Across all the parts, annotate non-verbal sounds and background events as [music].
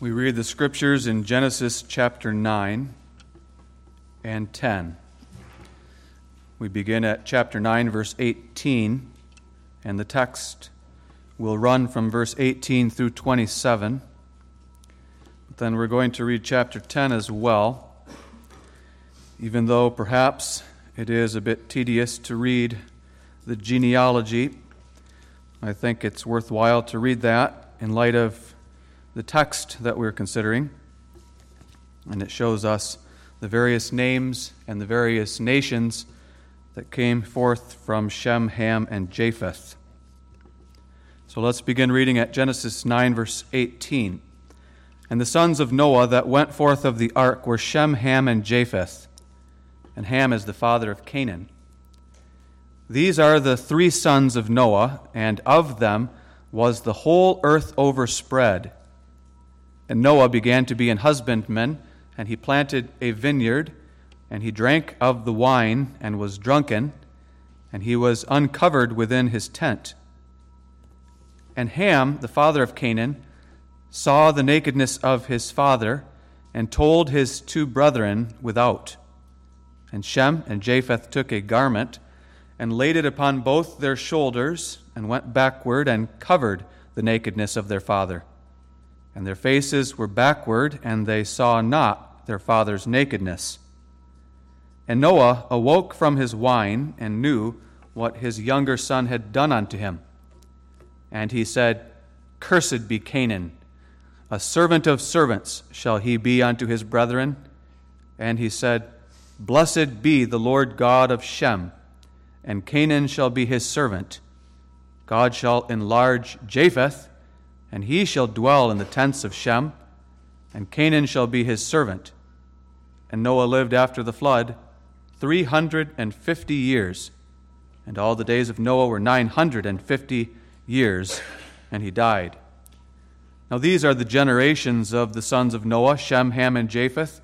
We read the scriptures in Genesis chapter 9 and 10. We begin at chapter 9, verse 18, and the text will run from verse 18 through 27. But then we're going to read chapter 10 as well, even though perhaps it is a bit tedious to read the genealogy. I think it's worthwhile to read that in light of the text that we're considering. And it shows us the various names and the various nations that came forth from Shem, Ham, and Japheth. So let's begin reading at Genesis 9, verse 18. And the sons of Noah that went forth of the ark were Shem, Ham, and Japheth. And Ham is the father of Canaan. These are the three sons of Noah, and of them was the whole earth overspread. And Noah began to be an husbandman, and he planted a vineyard, and he drank of the wine, and was drunken, and he was uncovered within his tent. And Ham, the father of Canaan, saw the nakedness of his father, and told his two brethren without. And Shem and Japheth took a garment, and laid it upon both their shoulders, and went backward, and covered the nakedness of their father and their faces were backward, and they saw not their father's nakedness. And Noah awoke from his wine and knew what his younger son had done unto him. And he said, Cursed be Canaan, a servant of servants shall he be unto his brethren. And he said, Blessed be the Lord God of Shem, and Canaan shall be his servant. God shall enlarge Japheth and he shall dwell in the tents of Shem, and Canaan shall be his servant. And Noah lived after the flood three hundred and fifty years, and all the days of Noah were nine hundred and fifty years, and he died. Now these are the generations of the sons of Noah, Shem, Ham, and Japheth,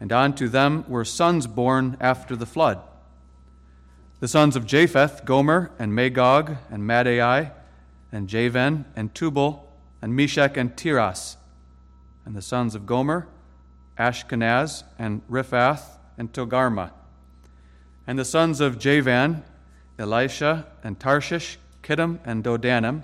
and unto them were sons born after the flood. The sons of Japheth, Gomer, and Magog, and Madai, and Javan, and Tubal, and Meshech, and Tiras. And the sons of Gomer, Ashkenaz, and Riphath, and Togarmah. And the sons of Javan, Elisha, and Tarshish, Kittim, and Dodanim.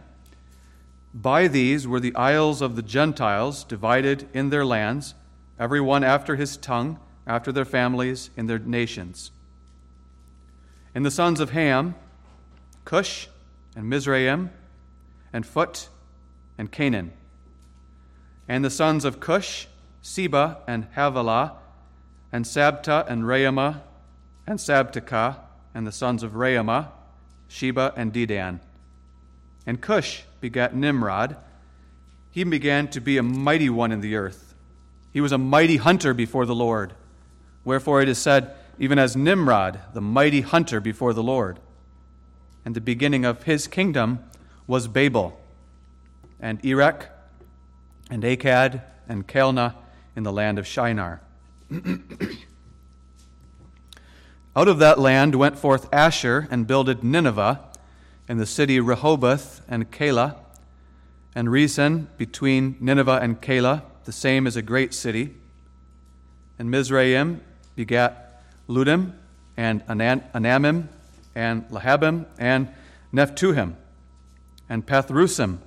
By these were the isles of the Gentiles divided in their lands, every one after his tongue, after their families, in their nations. And the sons of Ham, Cush, and Mizraim, and Phut, and Canaan. And the sons of Cush, Seba, and Havilah, and Sabtah, and Raamah, and Sabtechah, and the sons of Raamah, Sheba, and Dedan. And Cush begat Nimrod. He began to be a mighty one in the earth. He was a mighty hunter before the Lord. Wherefore it is said, even as Nimrod, the mighty hunter before the Lord. And the beginning of his kingdom was Babel, and Erech, and Akkad, and Calneh in the land of Shinar. [clears throat] Out of that land went forth Asshur and builded Nineveh, and the city Rehoboth and Calah, and Resen between Nineveh and Calah, the same is a great city. And Mizraim begat Ludim, and Anamim, and Lahabim, and Nephtuhim and Pathrusim,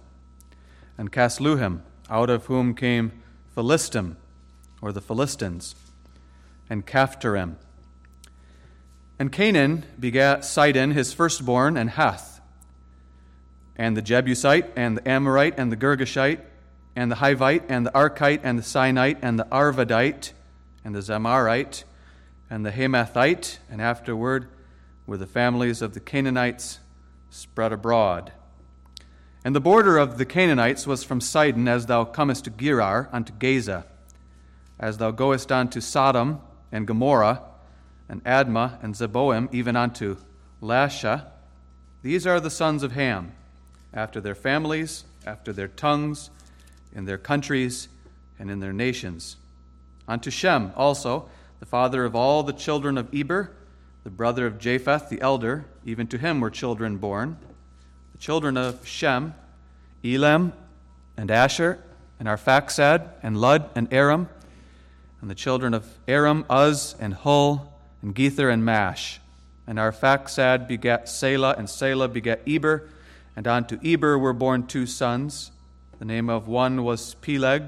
and Casluhim, out of whom came Philistim, or the Philistines, and Caphtorim. And Canaan begat Sidon, his firstborn, and Heth, and the Jebusite, and the Amorite, and the Girgashite, and the Hivite, and the Archite, and the Sinite, and the Arvadite, and the Zemarite, and the Hamathite, and afterward were the families of the Canaanites spread abroad. And the border of the Canaanites was from Sidon as thou comest to Gerar unto Gaza, as thou goest unto Sodom and Gomorrah, and Admah and Zeboim, even unto Lasha. These are the sons of Ham, after their families, after their tongues, in their countries, and in their nations. Unto Shem also, the father of all the children of Eber, the brother of Japheth the elder, even to him were children born children of Shem, Elam, and Asshur, and Arphaxad, and Lud, and Aram. And the children of Aram, Uz, and Hul, and Gether, and Mash. And Arphaxad begat Selah, and Selah begat Eber. And unto Eber were born two sons. The name of one was Peleg,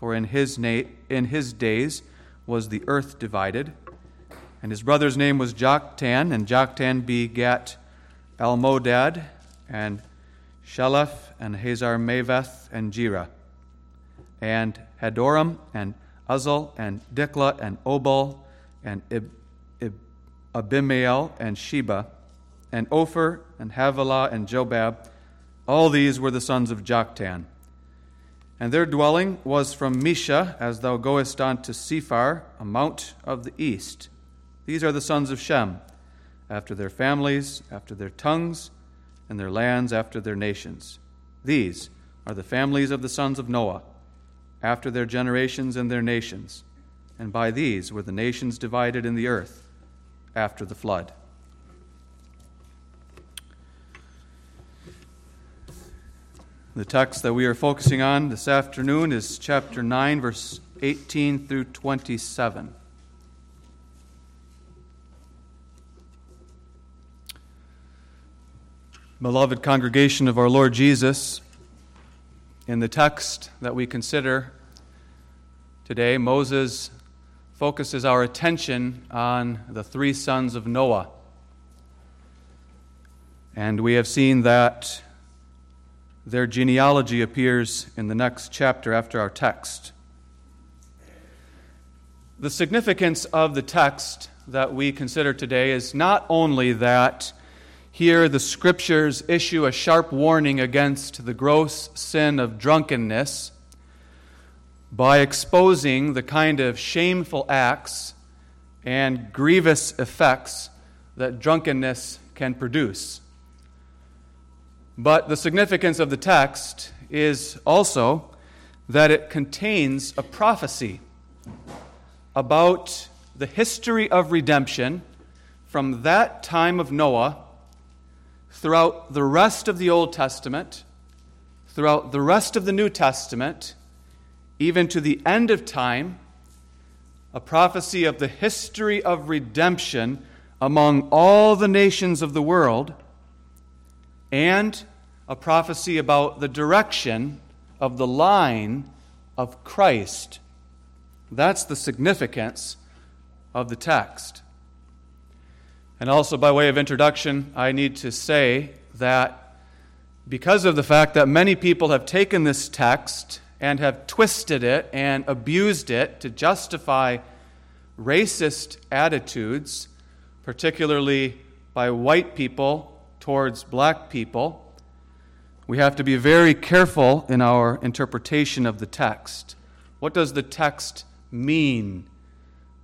for in his, na- in his days was the earth divided. And his brother's name was Joktan, and Joktan begat Almodad, and Sheleph, and Hazarmaveth, and Jerah and Hadoram, and Uzal, and Diklah and Obal, and Ib- Ib- Abimael, and Sheba, and Ophir, and Havilah, and Jobab. All these were the sons of Joktan. And their dwelling was from Mesha, as thou goest on to Sephar, a mount of the east. These are the sons of Shem, after their families, after their tongues, and their lands after their nations. These are the families of the sons of Noah after their generations and their nations. And by these were the nations divided in the earth after the flood. The text that we are focusing on this afternoon is chapter 9, verse 18 through 27. Beloved congregation of our Lord Jesus, in the text that we consider today, Moses focuses our attention on the three sons of Noah. And we have seen that their genealogy appears in the next chapter after our text. The significance of the text that we consider today is not only that here, the scriptures issue a sharp warning against the gross sin of drunkenness by exposing the kind of shameful acts and grievous effects that drunkenness can produce. But the significance of the text is also that it contains a prophecy about the history of redemption from that time of Noah throughout the rest of the Old Testament, throughout the rest of the New Testament, even to the end of time, a prophecy of the history of redemption among all the nations of the world, and a prophecy about the direction of the line of Christ. That's the significance of the text. And also, by way of introduction, I need to say that because of the fact that many people have taken this text and have twisted it and abused it to justify racist attitudes, particularly by white people towards black people, we have to be very careful in our interpretation of the text. What does the text mean?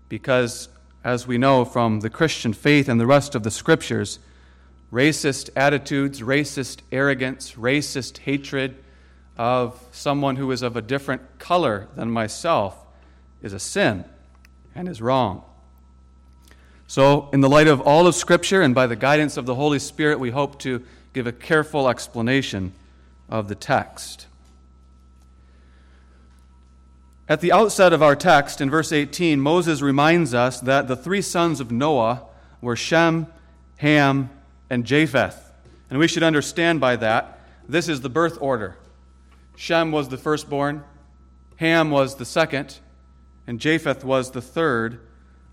Because as we know from the Christian faith and the rest of the scriptures, racist attitudes, racist arrogance, racist hatred of someone who is of a different color than myself is a sin and is wrong. So, in the light of all of Scripture and by the guidance of the Holy Spirit, we hope to give a careful explanation of the text. At the outset of our text, in verse 18, Moses reminds us that the three sons of Noah were Shem, Ham, and Japheth. And we should understand by that this is the birth order. Shem was the firstborn, Ham was the second, and Japheth was the third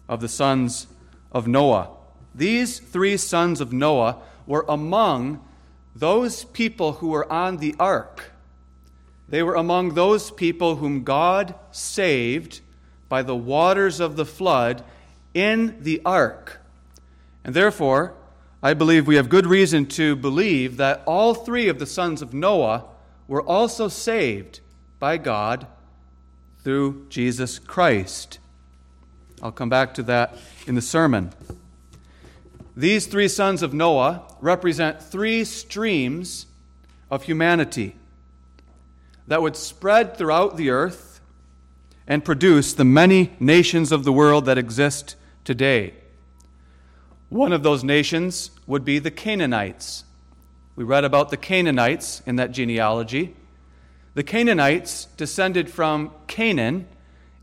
of the sons of Noah. These three sons of Noah were among those people who were on the ark they were among those people whom God saved by the waters of the flood in the ark. And therefore, I believe we have good reason to believe that all three of the sons of Noah were also saved by God through Jesus Christ. I'll come back to that in the sermon. These three sons of Noah represent three streams of humanity that would spread throughout the earth and produce the many nations of the world that exist today. One of those nations would be the Canaanites. We read about the Canaanites in that genealogy. The Canaanites descended from Canaan,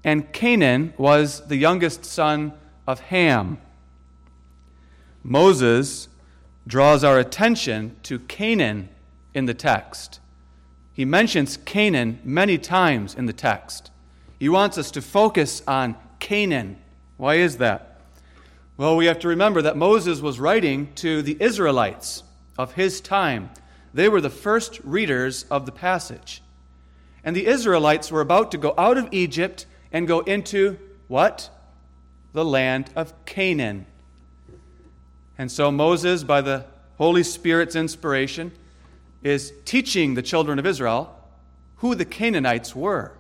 and Canaan was the youngest son of Ham. Moses draws our attention to Canaan in the text. He mentions Canaan many times in the text. He wants us to focus on Canaan. Why is that? Well, we have to remember that Moses was writing to the Israelites of his time. They were the first readers of the passage. And the Israelites were about to go out of Egypt and go into what? The land of Canaan. And so Moses, by the Holy Spirit's inspiration, is teaching the children of Israel who the Canaanites were,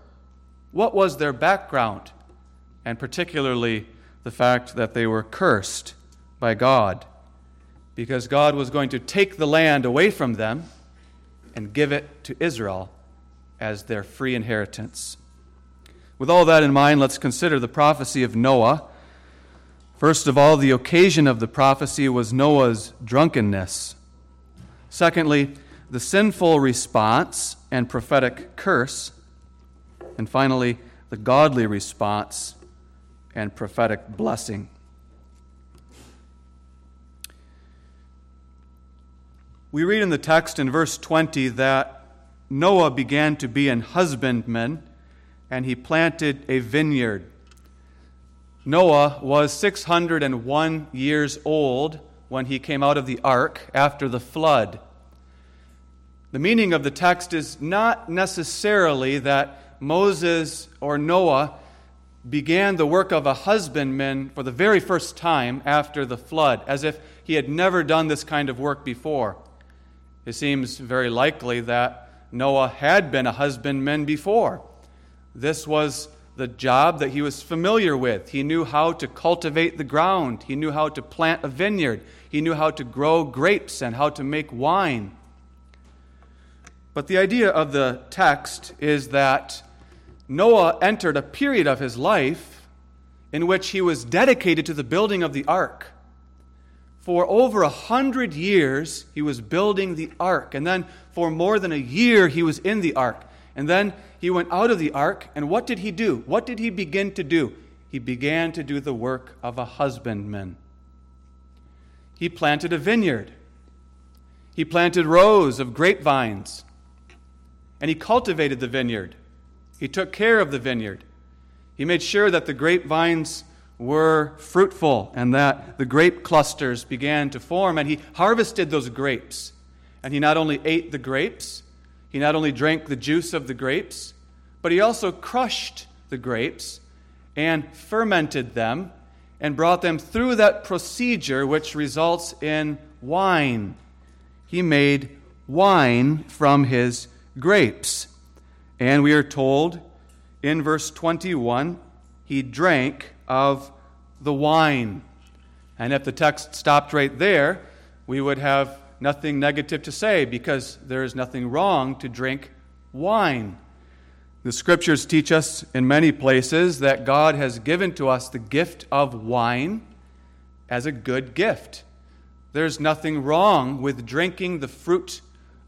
what was their background, and particularly the fact that they were cursed by God, because God was going to take the land away from them and give it to Israel as their free inheritance. With all that in mind, let's consider the prophecy of Noah First of all, the occasion of the prophecy was Noah's drunkenness. Secondly, the sinful response and prophetic curse. And finally, the godly response and prophetic blessing. We read in the text in verse 20 that Noah began to be an husbandman and he planted a vineyard. Noah was 601 years old when he came out of the ark after the flood. The meaning of the text is not necessarily that Moses or Noah began the work of a husbandman for the very first time after the flood, as if he had never done this kind of work before. It seems very likely that Noah had been a husbandman before. This was the job that he was familiar with. He knew how to cultivate the ground, he knew how to plant a vineyard, he knew how to grow grapes and how to make wine. But the idea of the text is that Noah entered a period of his life in which he was dedicated to the building of the ark. For over a hundred years, he was building the ark. And then for more than a year, he was in the ark. And then he went out of the ark, and what did he do? What did he begin to do? He began to do the work of a husbandman. He planted a vineyard. He planted rows of grapevines. And he cultivated the vineyard. He took care of the vineyard. He made sure that the grapevines were fruitful and that the grape clusters began to form. And he harvested those grapes. And he not only ate the grapes, he not only drank the juice of the grapes, but he also crushed the grapes and fermented them and brought them through that procedure which results in wine. He made wine from his grapes. And we are told in verse 21 he drank of the wine. And if the text stopped right there, we would have nothing negative to say because there is nothing wrong to drink wine. The scriptures teach us in many places that God has given to us the gift of wine as a good gift. There's nothing wrong with drinking the fruit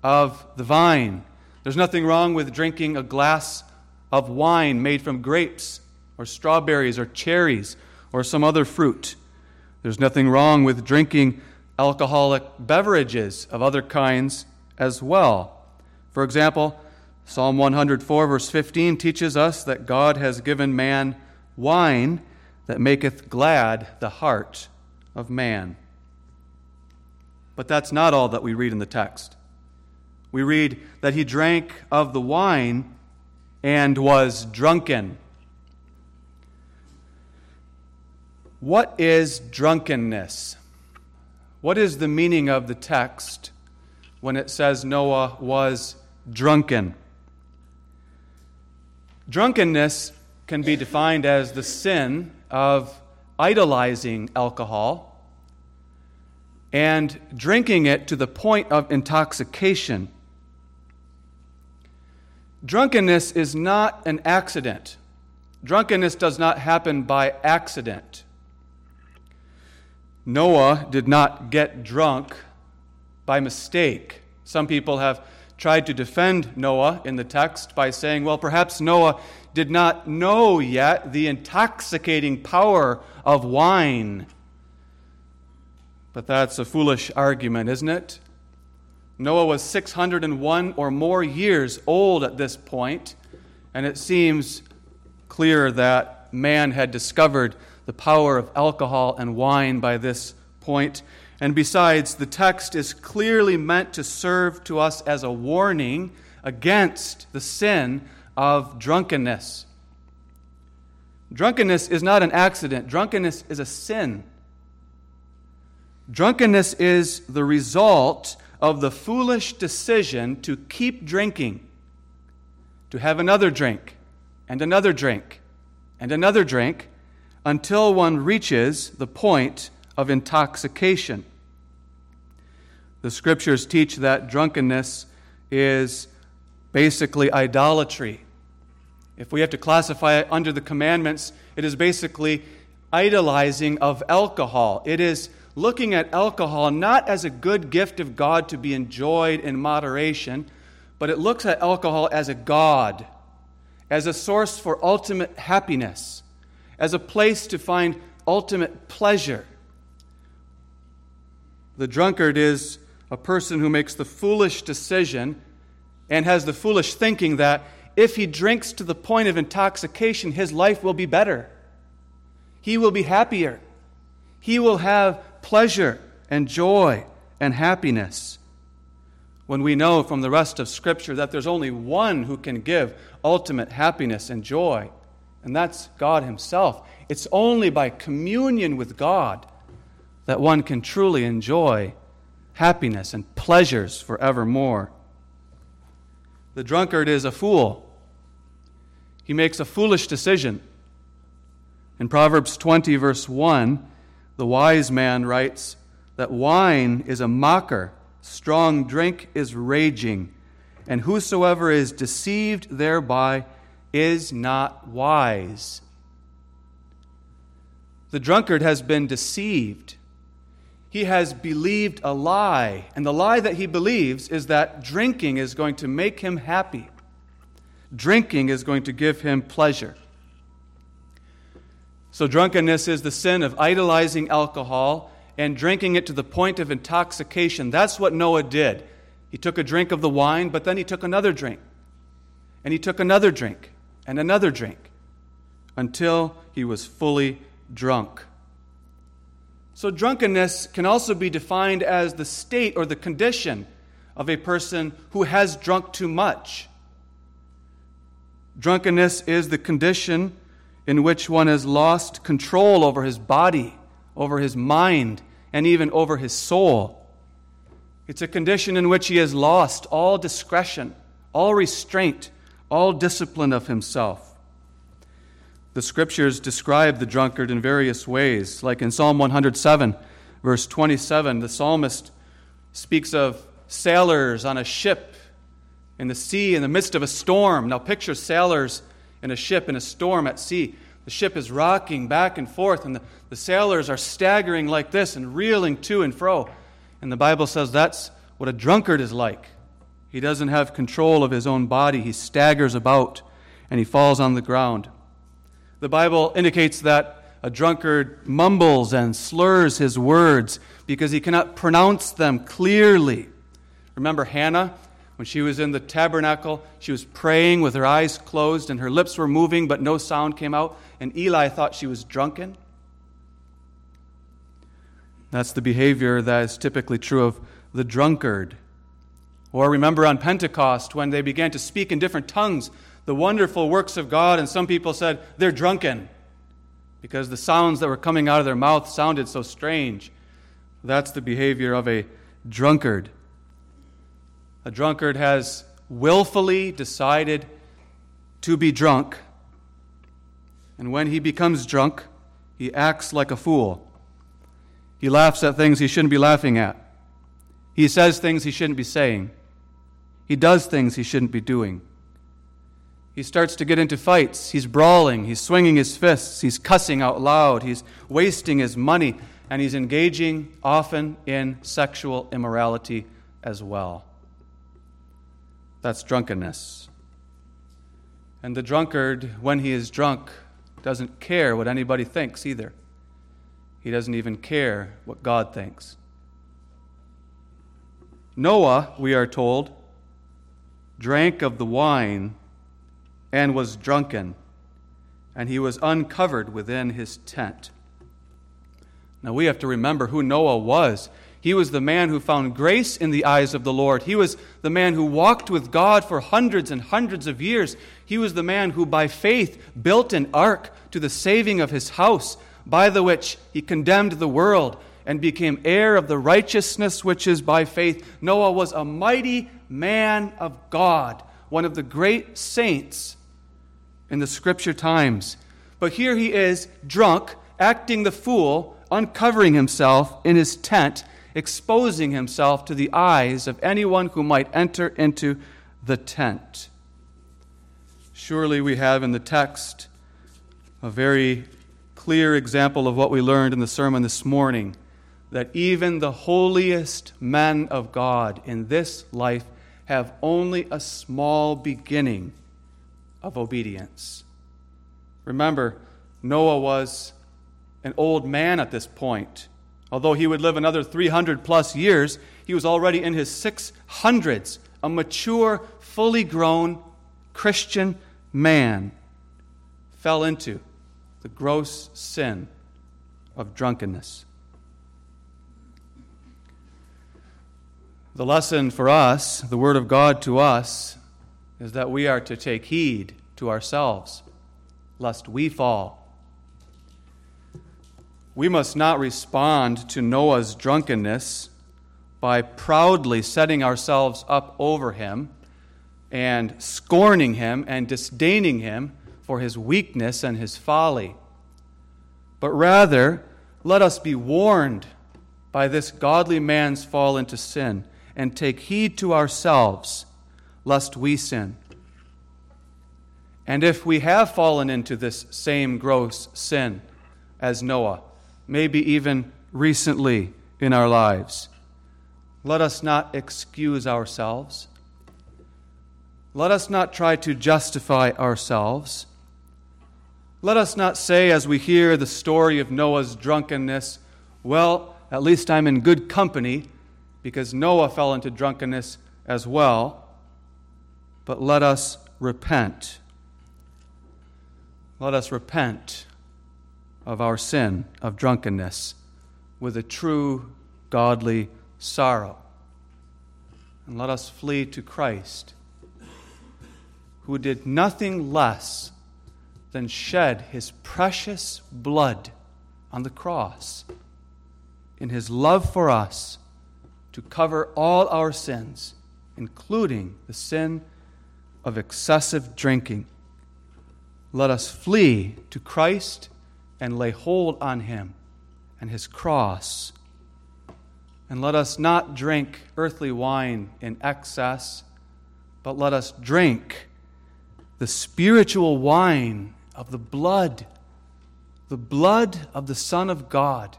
of the vine. There's nothing wrong with drinking a glass of wine made from grapes or strawberries or cherries or some other fruit. There's nothing wrong with drinking alcoholic beverages of other kinds as well. For example, Psalm 104, verse 15, teaches us that God has given man wine that maketh glad the heart of man. But that's not all that we read in the text. We read that he drank of the wine and was drunken. What is drunkenness? What is the meaning of the text when it says Noah was drunken? Drunkenness can be defined as the sin of idolizing alcohol and drinking it to the point of intoxication. Drunkenness is not an accident. Drunkenness does not happen by accident. Noah did not get drunk by mistake. Some people have tried to defend Noah in the text by saying, well, perhaps Noah did not know yet the intoxicating power of wine. But that's a foolish argument, isn't it? Noah was 601 or more years old at this point, and it seems clear that man had discovered the power of alcohol and wine by this point. And besides, the text is clearly meant to serve to us as a warning against the sin of drunkenness. Drunkenness is not an accident, drunkenness is a sin. Drunkenness is the result of the foolish decision to keep drinking, to have another drink, and another drink, and another drink, until one reaches the point of intoxication. The scriptures teach that drunkenness is basically idolatry. If we have to classify it under the commandments, it is basically idolizing of alcohol. It is looking at alcohol not as a good gift of God to be enjoyed in moderation, but it looks at alcohol as a God, as a source for ultimate happiness, as a place to find ultimate pleasure. The drunkard is a person who makes the foolish decision and has the foolish thinking that if he drinks to the point of intoxication, his life will be better. He will be happier. He will have pleasure and joy and happiness. When we know from the rest of Scripture that there's only one who can give ultimate happiness and joy, and that's God Himself. It's only by communion with God that one can truly enjoy happiness and pleasures forevermore. The drunkard is a fool. He makes a foolish decision. In Proverbs 20, verse 1, the wise man writes that wine is a mocker, strong drink is raging, and whosoever is deceived thereby is not wise. The drunkard has been deceived. He has believed a lie, and the lie that he believes is that drinking is going to make him happy. Drinking is going to give him pleasure. So, drunkenness is the sin of idolizing alcohol and drinking it to the point of intoxication. That's what Noah did. He took a drink of the wine, but then he took another drink. And he took another drink and another drink until he was fully drunk. So, drunkenness can also be defined as the state or the condition of a person who has drunk too much. Drunkenness is the condition in which one has lost control over his body, over his mind, and even over his soul. It's a condition in which he has lost all discretion, all restraint, all discipline of himself. The scriptures describe the drunkard in various ways, like in Psalm 107, verse 27, the psalmist speaks of sailors on a ship in the sea in the midst of a storm. Now, picture sailors in a ship in a storm at sea. The ship is rocking back and forth, and the, the sailors are staggering like this and reeling to and fro. And the Bible says that's what a drunkard is like. He doesn't have control of his own body, he staggers about and he falls on the ground. The Bible indicates that a drunkard mumbles and slurs his words because he cannot pronounce them clearly. Remember Hannah? When she was in the tabernacle, she was praying with her eyes closed and her lips were moving, but no sound came out. And Eli thought she was drunken. That's the behavior that is typically true of the drunkard. Or remember on Pentecost when they began to speak in different tongues, the wonderful works of God, and some people said they're drunken because the sounds that were coming out of their mouth sounded so strange. That's the behavior of a drunkard. A drunkard has willfully decided to be drunk, and when he becomes drunk, he acts like a fool. He laughs at things he shouldn't be laughing at. He says things he shouldn't be saying. He does things he shouldn't be doing. He starts to get into fights. He's brawling. He's swinging his fists. He's cussing out loud. He's wasting his money. And he's engaging often in sexual immorality as well. That's drunkenness. And the drunkard, when he is drunk, doesn't care what anybody thinks either. He doesn't even care what God thinks. Noah, we are told, drank of the wine and was drunken, and he was uncovered within his tent. Now we have to remember who Noah was. He was the man who found grace in the eyes of the Lord. He was the man who walked with God for hundreds and hundreds of years. He was the man who, by faith, built an ark to the saving of his house, by the which he condemned the world and became heir of the righteousness which is by faith. Noah was a mighty man of God, one of the great saints in the scripture times. But here he is, drunk, acting the fool, uncovering himself in his tent exposing himself to the eyes of anyone who might enter into the tent. Surely we have in the text a very clear example of what we learned in the sermon this morning that even the holiest men of God in this life have only a small beginning of obedience. Remember, Noah was an old man at this point. Although he would live another 300 plus years, he was already in his 600s, a mature, fully grown Christian man, fell into the gross sin of drunkenness. The lesson for us, the Word of God to us, is that we are to take heed to ourselves, lest we fall we must not respond to Noah's drunkenness by proudly setting ourselves up over him and scorning him and disdaining him for his weakness and his folly. But rather, let us be warned by this godly man's fall into sin and take heed to ourselves, lest we sin. And if we have fallen into this same gross sin as Noah, maybe even recently in our lives. Let us not excuse ourselves. Let us not try to justify ourselves. Let us not say, as we hear the story of Noah's drunkenness, well, at least I'm in good company because Noah fell into drunkenness as well. But let us repent. Let us repent of our sin of drunkenness with a true godly sorrow. And let us flee to Christ, who did nothing less than shed his precious blood on the cross in his love for us to cover all our sins, including the sin of excessive drinking. Let us flee to Christ and lay hold on him and his cross. And let us not drink earthly wine in excess, but let us drink the spiritual wine of the blood, the blood of the Son of God,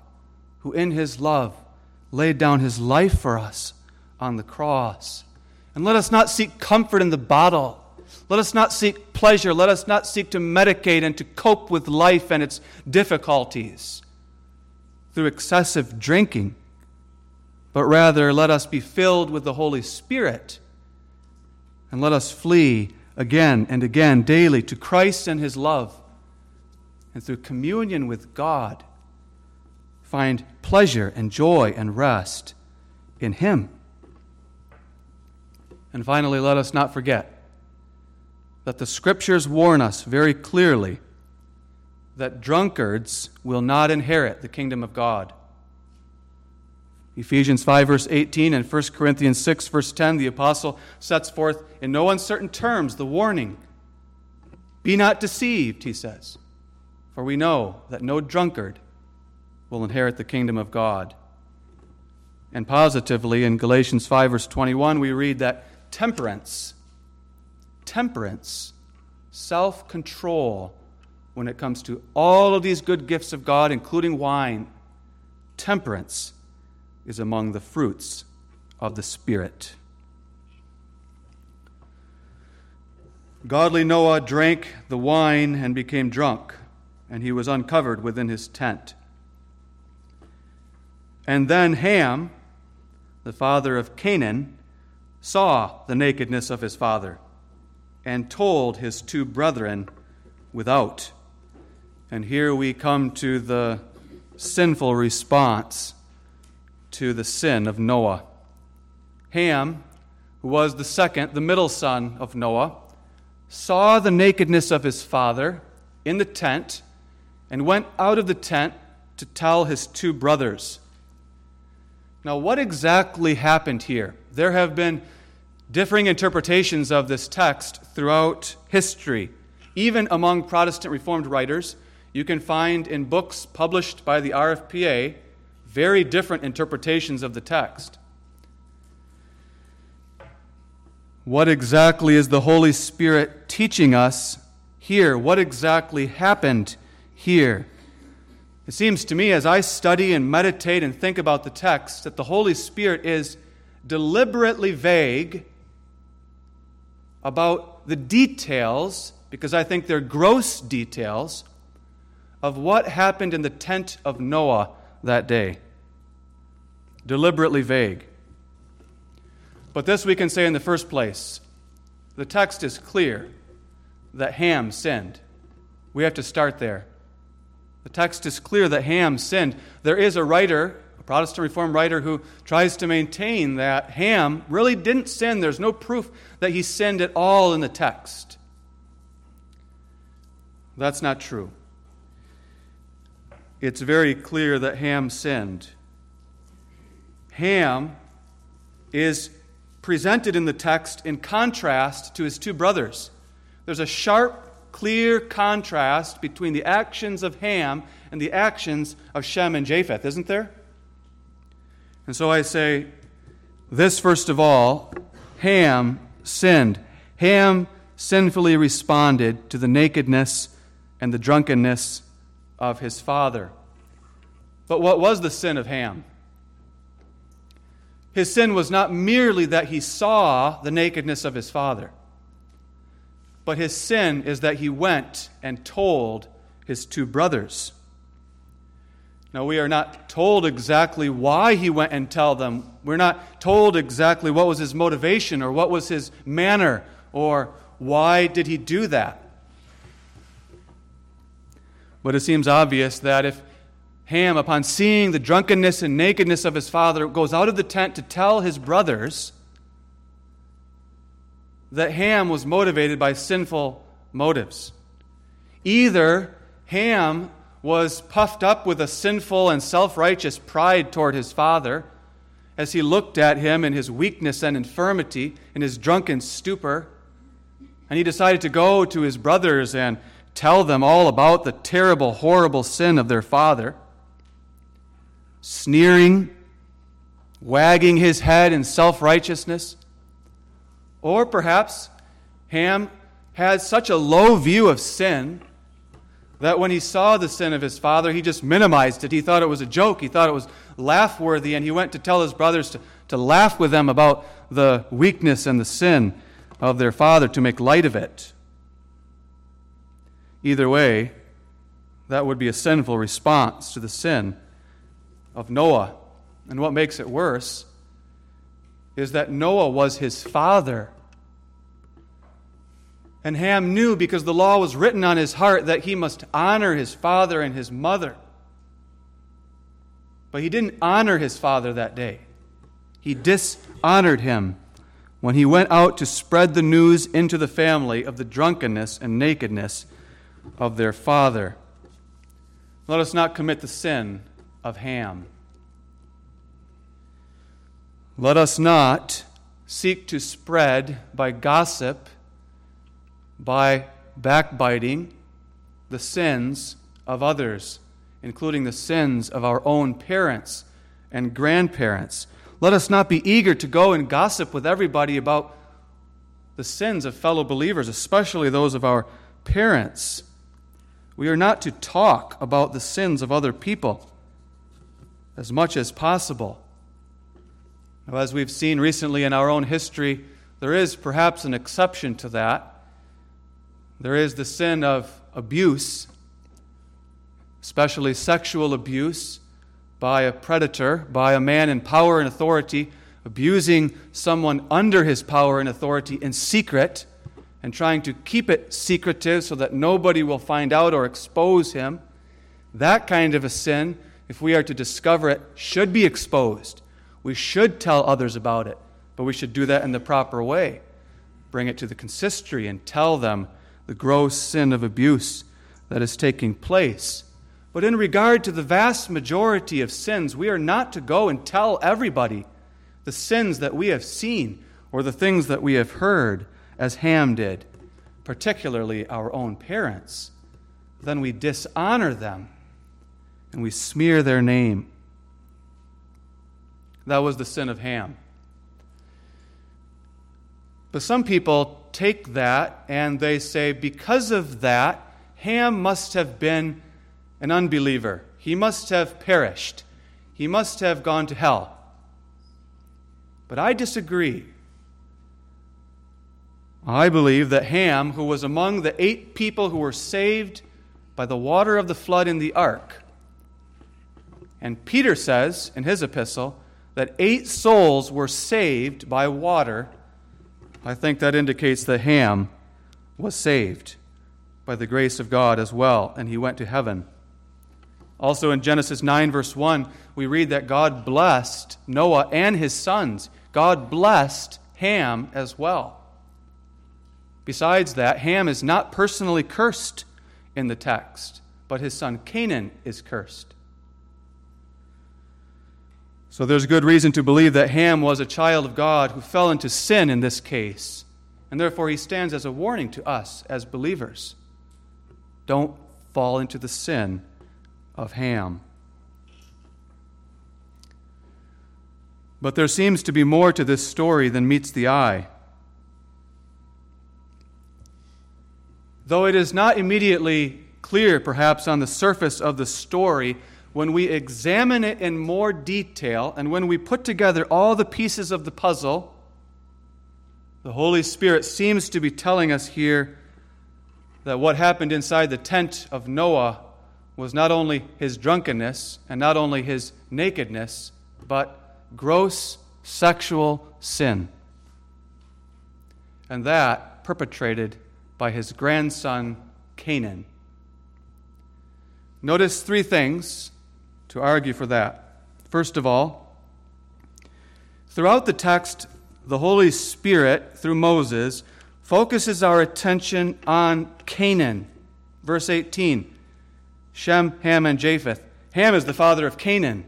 who in his love laid down his life for us on the cross. And let us not seek comfort in the bottle let us not seek pleasure. Let us not seek to medicate and to cope with life and its difficulties through excessive drinking, but rather let us be filled with the Holy Spirit and let us flee again and again daily to Christ and His love. And through communion with God, find pleasure and joy and rest in Him. And finally, let us not forget that the scriptures warn us very clearly that drunkards will not inherit the kingdom of God. Ephesians 5, verse 18, and 1 Corinthians 6, verse 10, the apostle sets forth in no uncertain terms the warning Be not deceived, he says, for we know that no drunkard will inherit the kingdom of God. And positively, in Galatians 5, verse 21, we read that temperance temperance, self control when it comes to all of these good gifts of God, including wine. Temperance is among the fruits of the Spirit. Godly Noah drank the wine and became drunk, and he was uncovered within his tent. And then Ham, the father of Canaan, saw the nakedness of his father and told his two brethren without. And here we come to the sinful response to the sin of Noah. Ham, who was the second, the middle son of Noah, saw the nakedness of his father in the tent and went out of the tent to tell his two brothers. Now, what exactly happened here? There have been differing interpretations of this text throughout history. Even among Protestant Reformed writers, you can find in books published by the RFPA very different interpretations of the text. What exactly is the Holy Spirit teaching us here? What exactly happened here? It seems to me, as I study and meditate and think about the text, that the Holy Spirit is deliberately vague about the details, because I think they're gross details, of what happened in the tent of Noah that day. Deliberately vague. But this we can say in the first place the text is clear that Ham sinned. We have to start there. The text is clear that Ham sinned. There is a writer, Protestant Reformed writer, who tries to maintain that Ham really didn't sin. There's no proof that he sinned at all in the text. That's not true. It's very clear that Ham sinned. Ham is presented in the text in contrast to his two brothers. There's a sharp, clear contrast between the actions of Ham and the actions of Shem and Japheth, isn't there? And so I say, this first of all, Ham sinned. Ham sinfully responded to the nakedness and the drunkenness of his father. But what was the sin of Ham? His sin was not merely that he saw the nakedness of his father, but his sin is that he went and told his two brothers. Now, we are not told exactly why he went and tell them. We're not told exactly what was his motivation or what was his manner or why did he do that. But it seems obvious that if Ham, upon seeing the drunkenness and nakedness of his father, goes out of the tent to tell his brothers that Ham was motivated by sinful motives. Either Ham was puffed up with a sinful and self righteous pride toward his father as he looked at him in his weakness and infirmity, in his drunken stupor, and he decided to go to his brothers and tell them all about the terrible, horrible sin of their father sneering, wagging his head in self righteousness. Or perhaps Ham had such a low view of sin that when he saw the sin of his father, he just minimized it. He thought it was a joke, he thought it was laugh worthy, and he went to tell his brothers to, to laugh with them about the weakness and the sin of their father, to make light of it. Either way, that would be a sinful response to the sin of Noah. And what makes it worse is that Noah was his father. And Ham knew because the law was written on his heart that he must honor his father and his mother. But he didn't honor his father that day. He dishonored him when he went out to spread the news into the family of the drunkenness and nakedness of their father. Let us not commit the sin of Ham. Let us not seek to spread by gossip, by backbiting, the sins of others, including the sins of our own parents and grandparents. Let us not be eager to go and gossip with everybody about the sins of fellow believers, especially those of our parents. We are not to talk about the sins of other people as much as possible. Now, as we've seen recently in our own history, there is perhaps an exception to that. There is the sin of abuse, especially sexual abuse by a predator, by a man in power and authority, abusing someone under his power and authority in secret and trying to keep it secretive so that nobody will find out or expose him. That kind of a sin, if we are to discover it, should be exposed. We should tell others about it, but we should do that in the proper way. Bring it to the consistory and tell them the gross sin of abuse that is taking place. But in regard to the vast majority of sins, we are not to go and tell everybody the sins that we have seen or the things that we have heard, as Ham did, particularly our own parents. Then we dishonor them and we smear their name. That was the sin of Ham. But some people take that and they say, because of that, Ham must have been an unbeliever. He must have perished. He must have gone to hell. But I disagree. I believe that Ham, who was among the eight people who were saved by the water of the flood in the ark, and Peter says in his epistle that eight souls were saved by water, I think that indicates that Ham was saved by the grace of God as well, and he went to heaven. Also in Genesis 9, verse 1, we read that God blessed Noah and his sons. God blessed Ham as well. Besides that, Ham is not personally cursed in the text, but his son Canaan is cursed. So there's good reason to believe that Ham was a child of God who fell into sin in this case, and therefore he stands as a warning to us as believers. Don't fall into the sin of Ham. But there seems to be more to this story than meets the eye. Though it is not immediately clear, perhaps, on the surface of the story, when we examine it in more detail and when we put together all the pieces of the puzzle, the Holy Spirit seems to be telling us here that what happened inside the tent of Noah was not only his drunkenness and not only his nakedness, but gross sexual sin. And that perpetrated by his grandson Canaan. Notice three things to argue for that. First of all, throughout the text, the Holy Spirit, through Moses, focuses our attention on Canaan. Verse 18 Shem, Ham, and Japheth. Ham is the father of Canaan.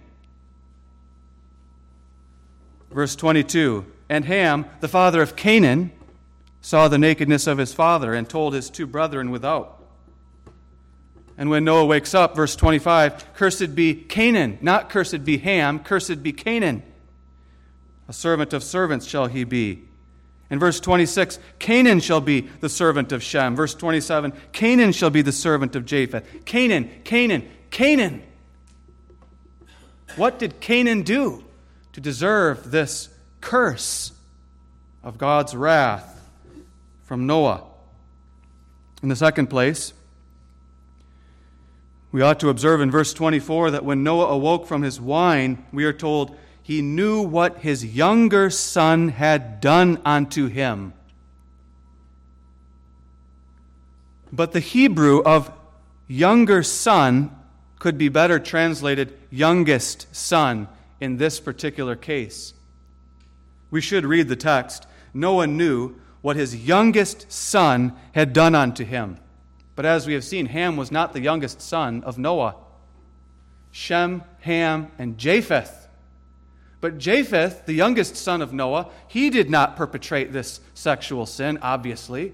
Verse 22 And Ham, the father of Canaan, saw the nakedness of his father and told his two brethren without. And when Noah wakes up, verse 25, cursed be Canaan, not cursed be Ham, cursed be Canaan. A servant of servants shall he be. In verse 26, Canaan shall be the servant of Shem. Verse 27, Canaan shall be the servant of Japheth. Canaan, Canaan, Canaan. What did Canaan do to deserve this curse of God's wrath from Noah? In the second place, we ought to observe in verse 24 that when Noah awoke from his wine, we are told he knew what his younger son had done unto him. But the Hebrew of younger son could be better translated youngest son in this particular case. We should read the text. Noah knew what his youngest son had done unto him. But as we have seen, Ham was not the youngest son of Noah. Shem, Ham, and Japheth but Japheth, the youngest son of Noah, he did not perpetrate this sexual sin, obviously.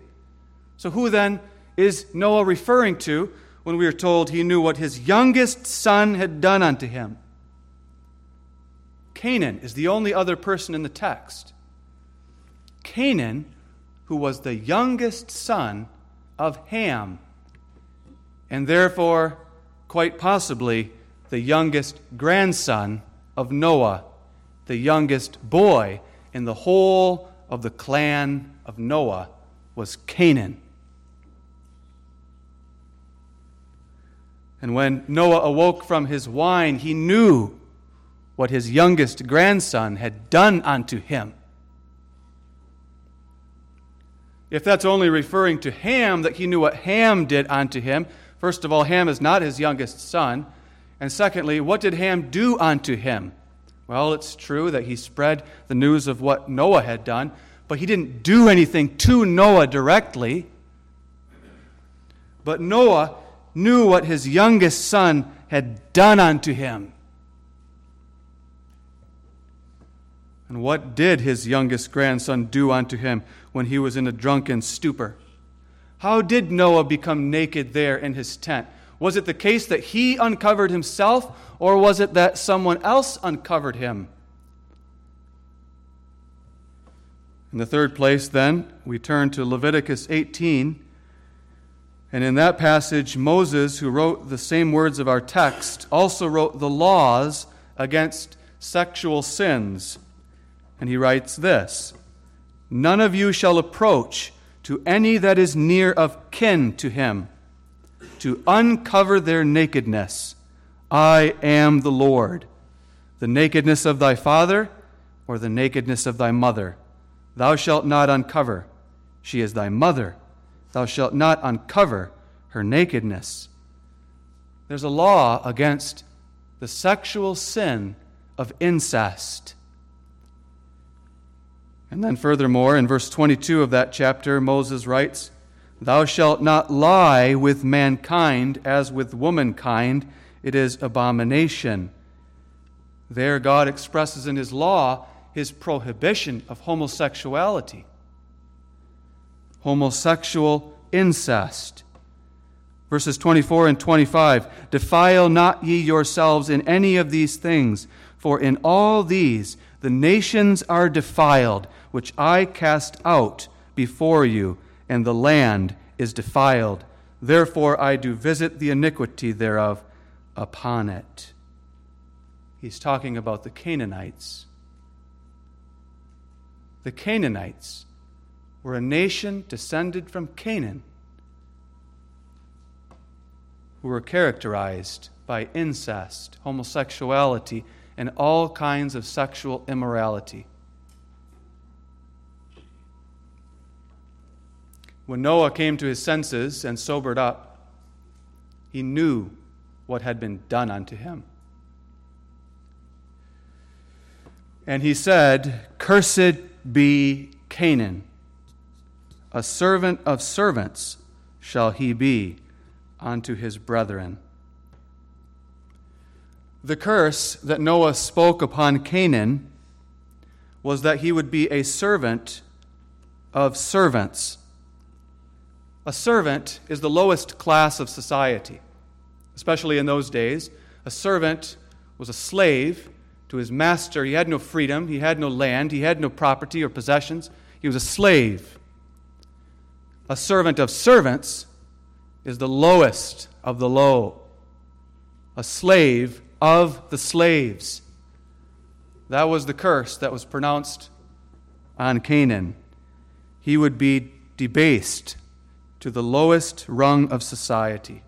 So, who then is Noah referring to when we are told he knew what his youngest son had done unto him? Canaan is the only other person in the text. Canaan, who was the youngest son of Ham, and therefore, quite possibly, the youngest grandson of Noah the youngest boy in the whole of the clan of Noah was Canaan. And when Noah awoke from his wine, he knew what his youngest grandson had done unto him. If that's only referring to Ham, that he knew what Ham did unto him, first of all, Ham is not his youngest son. And secondly, what did Ham do unto him? Well, it's true that he spread the news of what Noah had done, but he didn't do anything to Noah directly. But Noah knew what his youngest son had done unto him. And what did his youngest grandson do unto him when he was in a drunken stupor? How did Noah become naked there in his tent? Was it the case that he uncovered himself, or was it that someone else uncovered him? In the third place, then, we turn to Leviticus 18. And in that passage, Moses, who wrote the same words of our text, also wrote the laws against sexual sins. And he writes this None of you shall approach to any that is near of kin to him, to uncover their nakedness. I am the Lord. The nakedness of thy father or the nakedness of thy mother, thou shalt not uncover. She is thy mother. Thou shalt not uncover her nakedness. There's a law against the sexual sin of incest. And then, furthermore, in verse 22 of that chapter, Moses writes, Thou shalt not lie with mankind as with womankind, it is abomination. There, God expresses in His law His prohibition of homosexuality, homosexual incest. Verses 24 and 25 Defile not ye yourselves in any of these things, for in all these the nations are defiled which I cast out before you, and the land is defiled. Therefore I do visit the iniquity thereof upon it. He's talking about the Canaanites. The Canaanites were a nation descended from Canaan who were characterized by incest, homosexuality, and all kinds of sexual immorality. When Noah came to his senses and sobered up, he knew what had been done unto him. And he said, Cursed be Canaan, a servant of servants shall he be unto his brethren. The curse that Noah spoke upon Canaan was that he would be a servant of servants. A servant is the lowest class of society, especially in those days. A servant was a slave to his master. He had no freedom, he had no land, he had no property or possessions. He was a slave. A servant of servants is the lowest of the low. A slave of the slaves. That was the curse that was pronounced on Canaan. He would be debased to the lowest rung of society.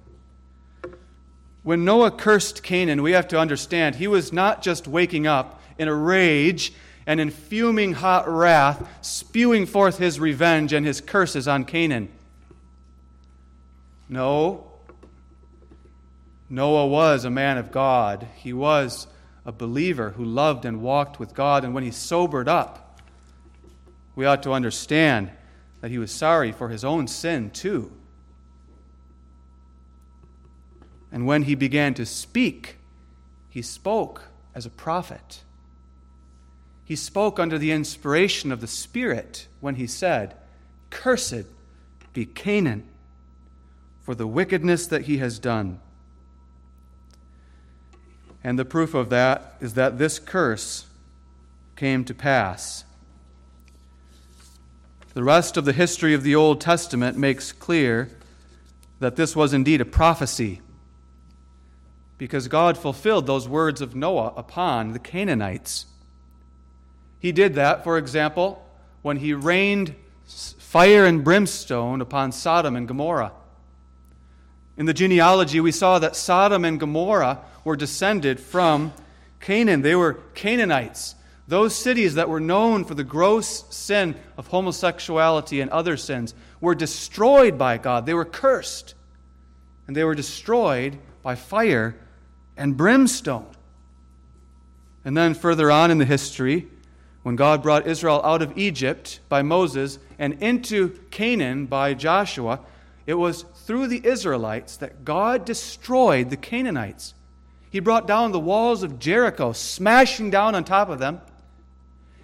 When Noah cursed Canaan, we have to understand he was not just waking up in a rage and in fuming hot wrath, spewing forth his revenge and his curses on Canaan. No. Noah was a man of God. He was a believer who loved and walked with God. And when he sobered up, we ought to understand that he was sorry for his own sin too. And when he began to speak, he spoke as a prophet. He spoke under the inspiration of the Spirit when he said, Cursed be Canaan for the wickedness that he has done. And the proof of that is that this curse came to pass. The rest of the history of the Old Testament makes clear that this was indeed a prophecy because God fulfilled those words of Noah upon the Canaanites. He did that, for example, when he rained fire and brimstone upon Sodom and Gomorrah. In the genealogy, we saw that Sodom and Gomorrah were descended from Canaan. They were Canaanites. Those cities that were known for the gross sin of homosexuality and other sins were destroyed by God. They were cursed. And they were destroyed by fire and brimstone. And then further on in the history, when God brought Israel out of Egypt by Moses and into Canaan by Joshua, it was through the Israelites that God destroyed the Canaanites. He brought down the walls of Jericho, smashing down on top of them.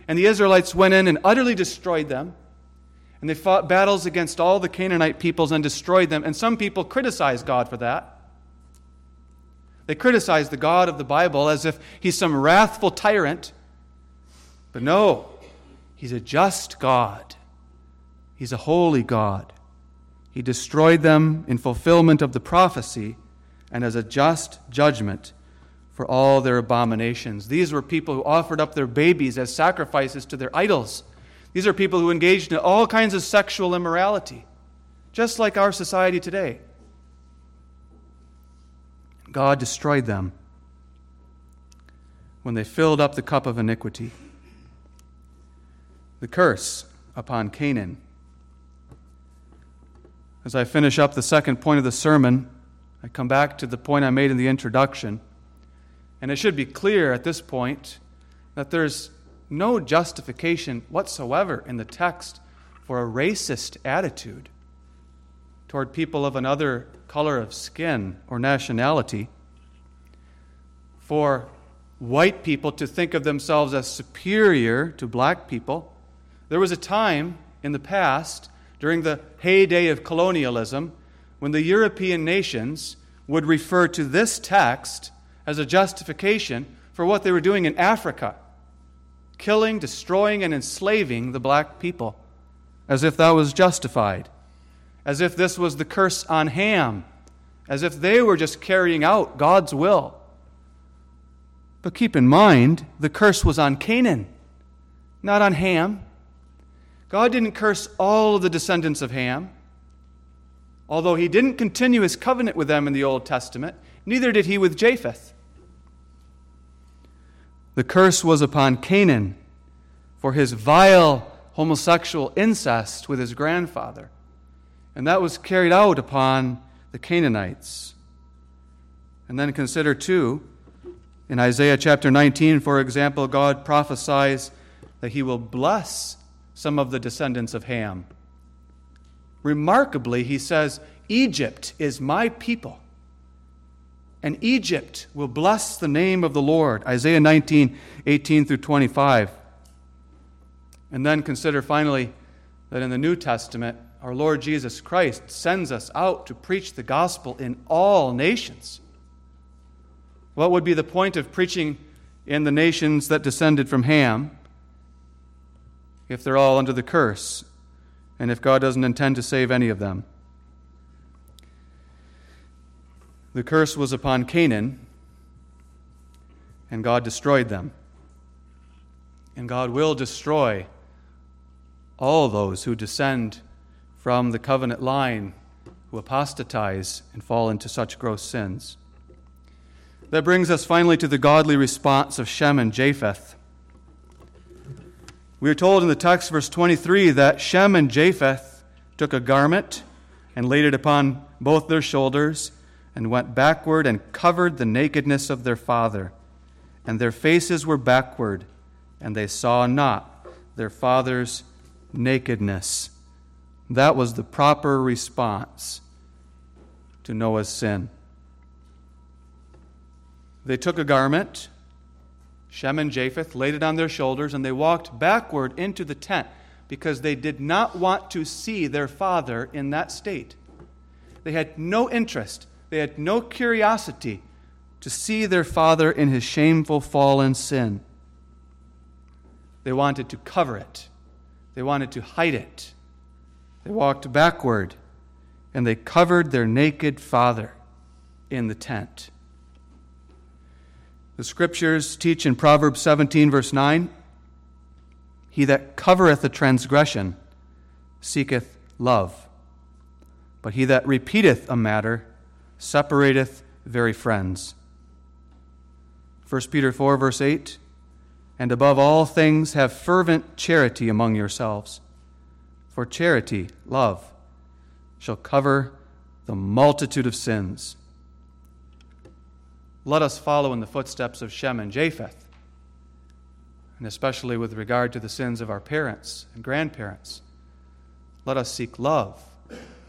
And the Israelites went in and utterly destroyed them. And they fought battles against all the Canaanite peoples and destroyed them. And some people criticized God for that. They criticized the God of the Bible as if he's some wrathful tyrant. But no, he's a just God, he's a holy God. He destroyed them in fulfillment of the prophecy and as a just judgment for all their abominations. These were people who offered up their babies as sacrifices to their idols. These are people who engaged in all kinds of sexual immorality, just like our society today. God destroyed them when they filled up the cup of iniquity. The curse upon Canaan as I finish up the second point of the sermon, I come back to the point I made in the introduction. And it should be clear at this point that there's no justification whatsoever in the text for a racist attitude toward people of another color of skin or nationality. For white people to think of themselves as superior to black people. There was a time in the past during the heyday of colonialism when the European nations would refer to this text as a justification for what they were doing in Africa killing, destroying, and enslaving the black people, as if that was justified, as if this was the curse on Ham, as if they were just carrying out God's will. But keep in mind, the curse was on Canaan, not on Ham. God didn't curse all of the descendants of Ham. Although he didn't continue his covenant with them in the Old Testament, neither did he with Japheth. The curse was upon Canaan for his vile homosexual incest with his grandfather. And that was carried out upon the Canaanites. And then consider, too, in Isaiah chapter 19, for example, God prophesies that he will bless some of the descendants of Ham. Remarkably, he says, Egypt is my people, and Egypt will bless the name of the Lord. Isaiah 19, 18 through 25. And then consider finally that in the New Testament, our Lord Jesus Christ sends us out to preach the gospel in all nations. What would be the point of preaching in the nations that descended from Ham? if they're all under the curse and if God doesn't intend to save any of them. The curse was upon Canaan, and God destroyed them. And God will destroy all those who descend from the covenant line, who apostatize and fall into such gross sins. That brings us finally to the godly response of Shem and Japheth. We are told in the text, verse 23, that Shem and Japheth took a garment and laid it upon both their shoulders and went backward and covered the nakedness of their father. And their faces were backward, and they saw not their father's nakedness. That was the proper response to Noah's sin. They took a garment Shem and Japheth laid it on their shoulders, and they walked backward into the tent because they did not want to see their father in that state. They had no interest, they had no curiosity to see their father in his shameful fallen sin. They wanted to cover it, they wanted to hide it. They walked backward, and they covered their naked father in the tent. The scriptures teach in Proverbs 17, verse 9 He that covereth a transgression seeketh love, but he that repeateth a matter separateth very friends. 1 Peter 4, verse 8 And above all things, have fervent charity among yourselves, for charity, love, shall cover the multitude of sins. Let us follow in the footsteps of Shem and Japheth, and especially with regard to the sins of our parents and grandparents. Let us seek love.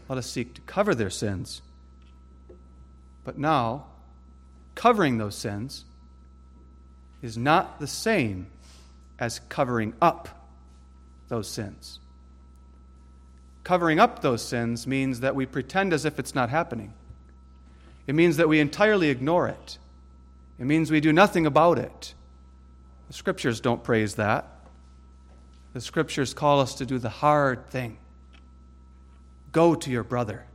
Let us seek to cover their sins. But now, covering those sins is not the same as covering up those sins. Covering up those sins means that we pretend as if it's not happening. It means that we entirely ignore it. It means we do nothing about it. The scriptures don't praise that. The scriptures call us to do the hard thing. Go to your brother.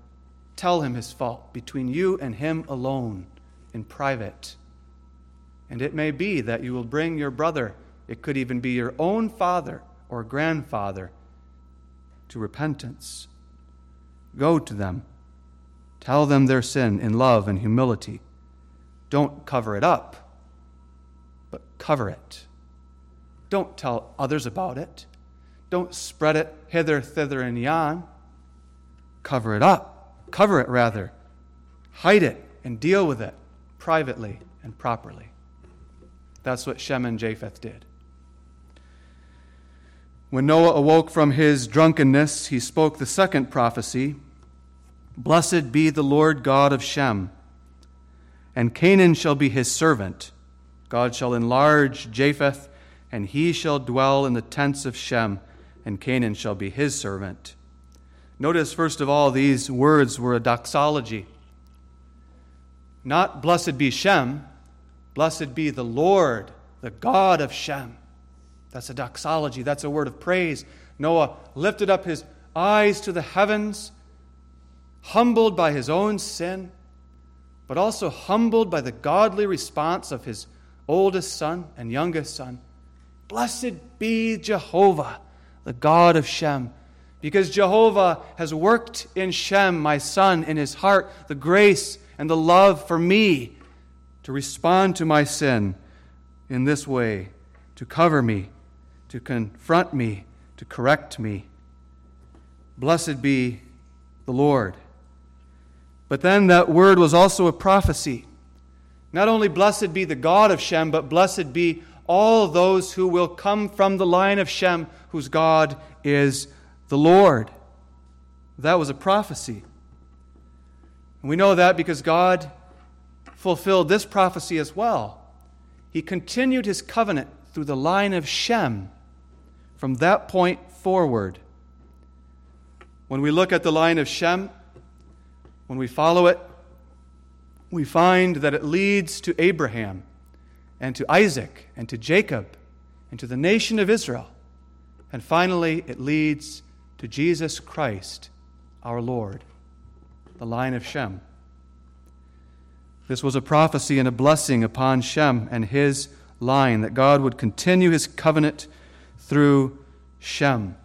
Tell him his fault between you and him alone in private. And it may be that you will bring your brother, it could even be your own father or grandfather, to repentance. Go to them. Tell them their sin in love and humility. Don't cover it up, but cover it. Don't tell others about it. Don't spread it hither, thither, and yon. Cover it up. Cover it, rather. Hide it and deal with it privately and properly. That's what Shem and Japheth did. When Noah awoke from his drunkenness, he spoke the second prophecy Blessed be the Lord God of Shem, and Canaan shall be his servant. God shall enlarge Japheth, and he shall dwell in the tents of Shem, and Canaan shall be his servant. Notice, first of all, these words were a doxology. Not blessed be Shem, blessed be the Lord, the God of Shem. That's a doxology. That's a word of praise. Noah lifted up his eyes to the heavens, humbled by his own sin, but also humbled by the godly response of his oldest son and youngest son. Blessed be Jehovah, the God of Shem, because Jehovah has worked in Shem, my son, in his heart, the grace and the love for me to respond to my sin in this way, to cover me to confront me, to correct me. Blessed be the Lord. But then that word was also a prophecy. Not only blessed be the God of Shem, but blessed be all those who will come from the line of Shem, whose God is the Lord. That was a prophecy. And we know that because God fulfilled this prophecy as well. He continued his covenant through the line of Shem from that point forward, when we look at the line of Shem, when we follow it, we find that it leads to Abraham and to Isaac and to Jacob and to the nation of Israel. And finally, it leads to Jesus Christ, our Lord, the line of Shem. This was a prophecy and a blessing upon Shem and his line that God would continue his covenant through Shem,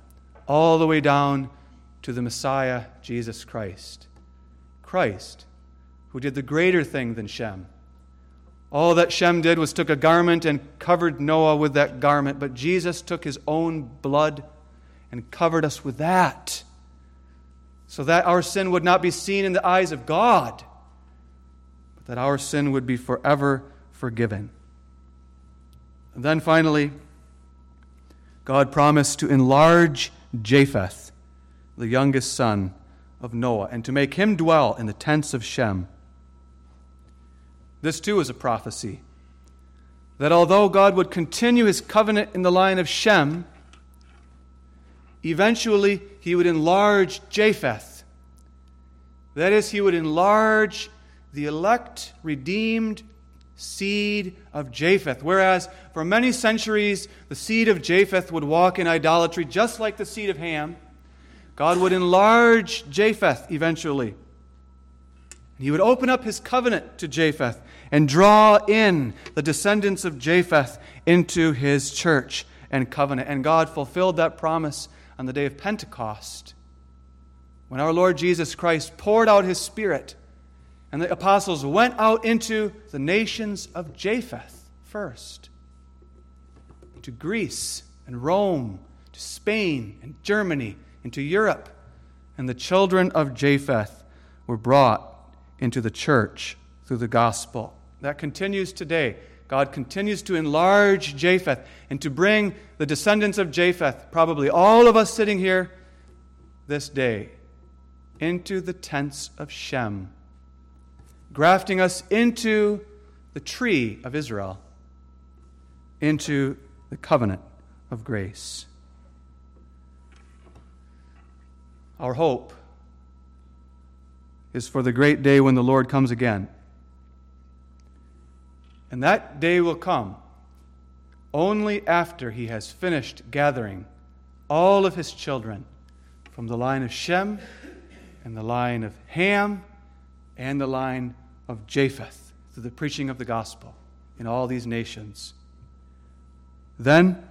all the way down to the Messiah, Jesus Christ. Christ, who did the greater thing than Shem. All that Shem did was took a garment and covered Noah with that garment, but Jesus took his own blood and covered us with that, so that our sin would not be seen in the eyes of God, but that our sin would be forever forgiven. And then finally, God promised to enlarge Japheth, the youngest son of Noah, and to make him dwell in the tents of Shem. This too is a prophecy that although God would continue his covenant in the line of Shem, eventually he would enlarge Japheth. That is, he would enlarge the elect, redeemed seed of Japheth. Whereas for many centuries, the seed of Japheth would walk in idolatry just like the seed of Ham. God would enlarge Japheth eventually. He would open up his covenant to Japheth and draw in the descendants of Japheth into his church and covenant. And God fulfilled that promise on the day of Pentecost when our Lord Jesus Christ poured out his Spirit And the apostles went out into the nations of Japheth first, to Greece and Rome, to Spain and Germany, into Europe. And the children of Japheth were brought into the church through the gospel. That continues today. God continues to enlarge Japheth and to bring the descendants of Japheth, probably all of us sitting here this day, into the tents of Shem grafting us into the tree of Israel, into the covenant of grace. Our hope is for the great day when the Lord comes again. And that day will come only after he has finished gathering all of his children from the line of Shem and the line of Ham and the line of Japheth through the preaching of the gospel in all these nations. Then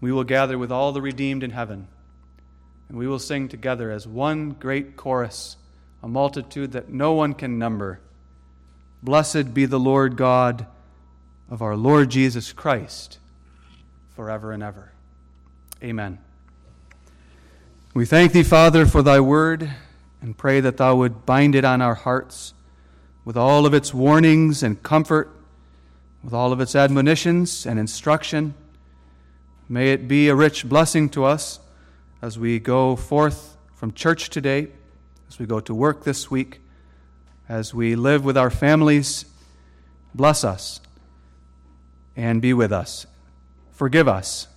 we will gather with all the redeemed in heaven, and we will sing together as one great chorus, a multitude that no one can number. Blessed be the Lord God of our Lord Jesus Christ, forever and ever. Amen. We thank thee, Father, for thy word, and pray that thou would bind it on our hearts with all of its warnings and comfort, with all of its admonitions and instruction. May it be a rich blessing to us as we go forth from church today, as we go to work this week, as we live with our families. Bless us and be with us. Forgive us